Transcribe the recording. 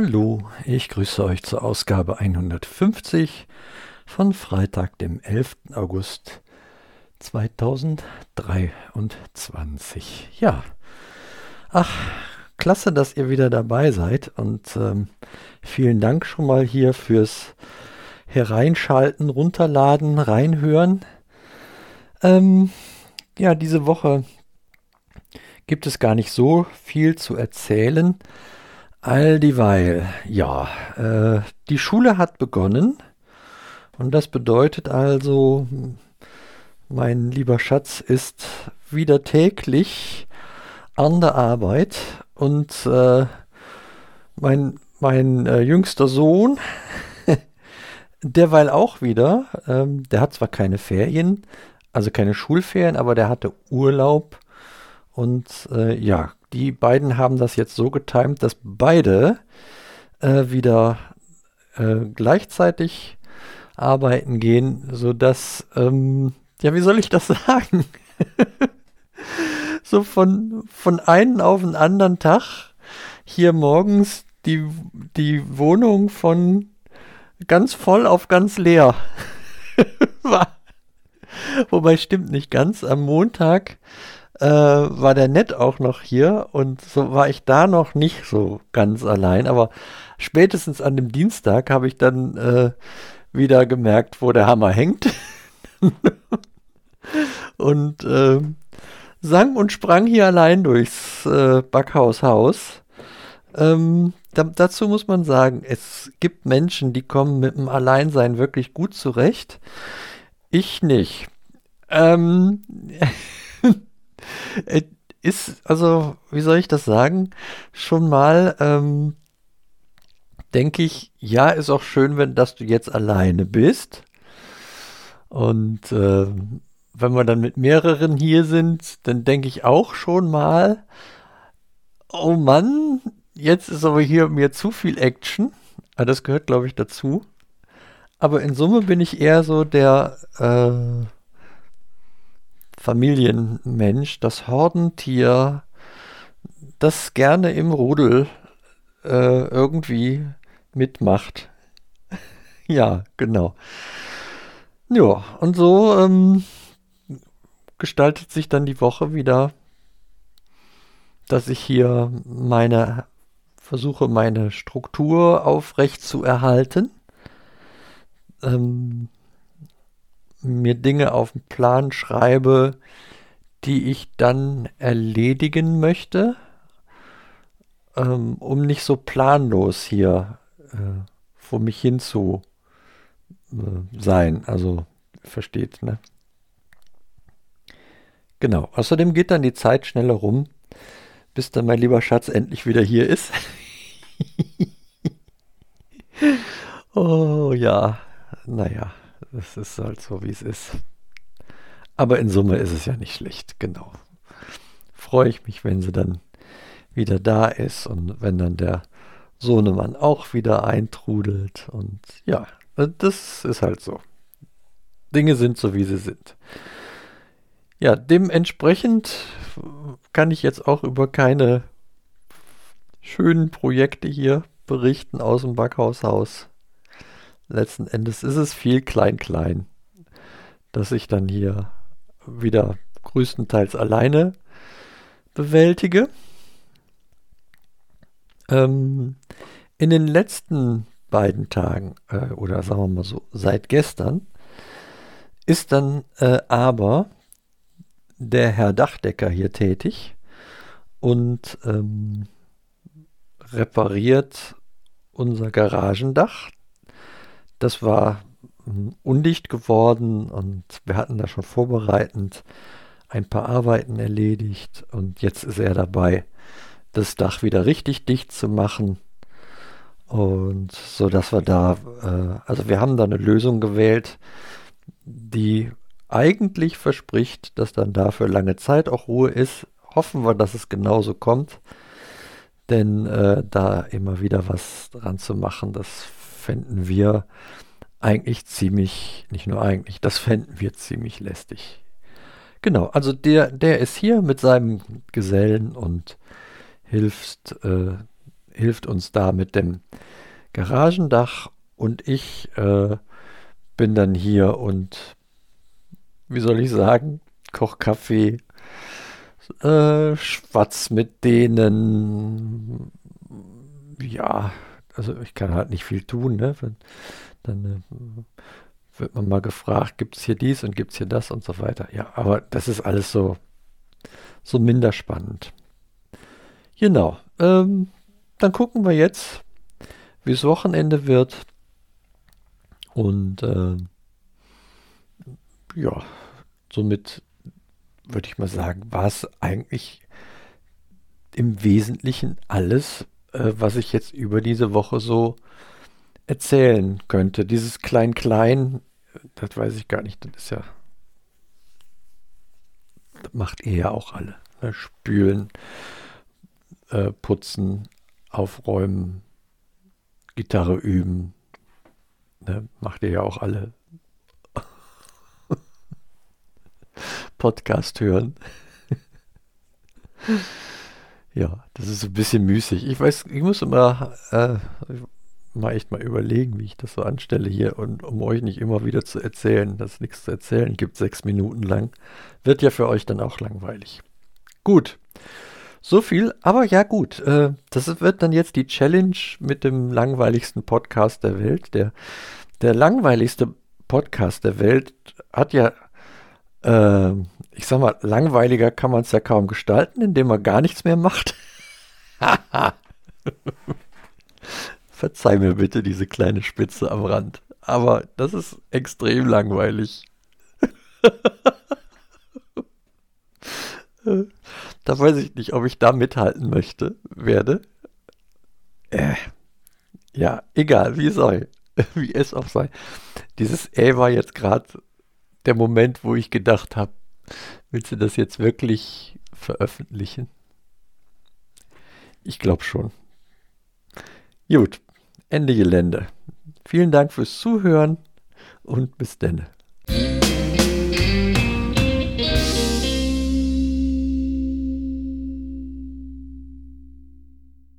Hallo, ich grüße euch zur Ausgabe 150 von Freitag, dem 11. August 2023. Ja, ach, klasse, dass ihr wieder dabei seid und ähm, vielen Dank schon mal hier fürs Hereinschalten, runterladen, reinhören. Ähm, ja, diese Woche gibt es gar nicht so viel zu erzählen. All dieweil, ja, äh, die Schule hat begonnen und das bedeutet also, mein lieber Schatz ist wieder täglich an der Arbeit und äh, mein, mein äh, jüngster Sohn, derweil auch wieder, ähm, der hat zwar keine Ferien, also keine Schulferien, aber der hatte Urlaub und äh, ja, die beiden haben das jetzt so getimt, dass beide äh, wieder äh, gleichzeitig arbeiten gehen, sodass, ähm, ja, wie soll ich das sagen? so von, von einem auf den anderen Tag hier morgens die, die Wohnung von ganz voll auf ganz leer war. Wobei stimmt nicht ganz. Am Montag äh, war der Nett auch noch hier und so war ich da noch nicht so ganz allein. Aber spätestens an dem Dienstag habe ich dann äh, wieder gemerkt, wo der Hammer hängt. und äh, sang und sprang hier allein durchs äh, Backhaushaus. Ähm, da, dazu muss man sagen, es gibt Menschen, die kommen mit dem Alleinsein wirklich gut zurecht. Ich nicht. Ähm, ist, also, wie soll ich das sagen, schon mal, ähm, denke ich, ja, ist auch schön, wenn dass du jetzt alleine bist. Und äh, wenn wir dann mit mehreren hier sind, dann denke ich auch schon mal, oh Mann, jetzt ist aber hier mir zu viel Action. Aber ah, das gehört, glaube ich, dazu. Aber in Summe bin ich eher so der äh, Familienmensch, das Hordentier, das gerne im Rudel äh, irgendwie mitmacht. ja, genau. Ja, und so ähm, gestaltet sich dann die Woche wieder, dass ich hier meine versuche, meine Struktur aufrecht zu erhalten. Ähm, mir Dinge auf den Plan schreibe, die ich dann erledigen möchte, ähm, um nicht so planlos hier äh, vor mich hin zu äh, sein. Also versteht, ne? Genau. Außerdem geht dann die Zeit schneller rum, bis dann mein lieber Schatz endlich wieder hier ist. oh ja, naja. Es ist halt so, wie es ist. Aber in Summe ist es ja nicht schlecht, genau. Freue ich mich, wenn sie dann wieder da ist und wenn dann der Sohnemann auch wieder eintrudelt. Und ja, das ist halt so. Dinge sind so, wie sie sind. Ja, dementsprechend kann ich jetzt auch über keine schönen Projekte hier berichten aus dem Backhaushaus letzten Endes ist es viel klein-klein, dass ich dann hier wieder größtenteils alleine bewältige. Ähm, in den letzten beiden Tagen, äh, oder sagen wir mal so, seit gestern, ist dann äh, aber der Herr Dachdecker hier tätig und ähm, repariert unser Garagendach. Das war hm, undicht geworden und wir hatten da schon vorbereitend ein paar Arbeiten erledigt und jetzt ist er dabei, das Dach wieder richtig dicht zu machen. Und so dass wir da, äh, also wir haben da eine Lösung gewählt, die eigentlich verspricht, dass dann da für lange Zeit auch Ruhe ist. Hoffen wir, dass es genauso kommt. Denn äh, da immer wieder was dran zu machen, das fänden wir eigentlich ziemlich, nicht nur eigentlich, das fänden wir ziemlich lästig. Genau, also der, der ist hier mit seinem Gesellen und hilft, äh, hilft uns da mit dem Garagendach und ich äh, bin dann hier und, wie soll ich sagen, koch Kaffee, äh, schwatz mit denen. Ja, also ich kann halt nicht viel tun, ne? Dann äh, wird man mal gefragt, gibt es hier dies und gibt es hier das und so weiter. Ja, aber das ist alles so, so minder spannend. Genau. Ähm, dann gucken wir jetzt, wie es Wochenende wird. Und äh, ja, somit würde ich mal sagen, war es eigentlich im Wesentlichen alles, äh, was ich jetzt über diese Woche so erzählen könnte. Dieses Klein-Klein, das weiß ich gar nicht, das ist ja, das macht ihr ja auch alle. Ne? Spülen, äh, putzen, aufräumen, Gitarre üben, ne? macht ihr ja auch alle. Podcast hören. ja, das ist ein bisschen müßig. Ich weiß, ich muss immer äh, mal echt mal überlegen, wie ich das so anstelle hier und um euch nicht immer wieder zu erzählen, dass es nichts zu erzählen gibt, sechs Minuten lang. Wird ja für euch dann auch langweilig. Gut. So viel, aber ja gut. Äh, das wird dann jetzt die Challenge mit dem langweiligsten Podcast der Welt. Der, der langweiligste Podcast der Welt hat ja äh, ich sag mal, langweiliger kann man es ja kaum gestalten, indem man gar nichts mehr macht. Verzeih mir bitte diese kleine Spitze am Rand. Aber das ist extrem langweilig. da weiß ich nicht, ob ich da mithalten möchte, werde. Äh, ja, egal, wie soll. Wie es auch sei. Dieses Ä war jetzt gerade der Moment, wo ich gedacht habe, willst du das jetzt wirklich veröffentlichen? Ich glaube schon. Gut, Ende Gelände. Vielen Dank fürs Zuhören und bis denne.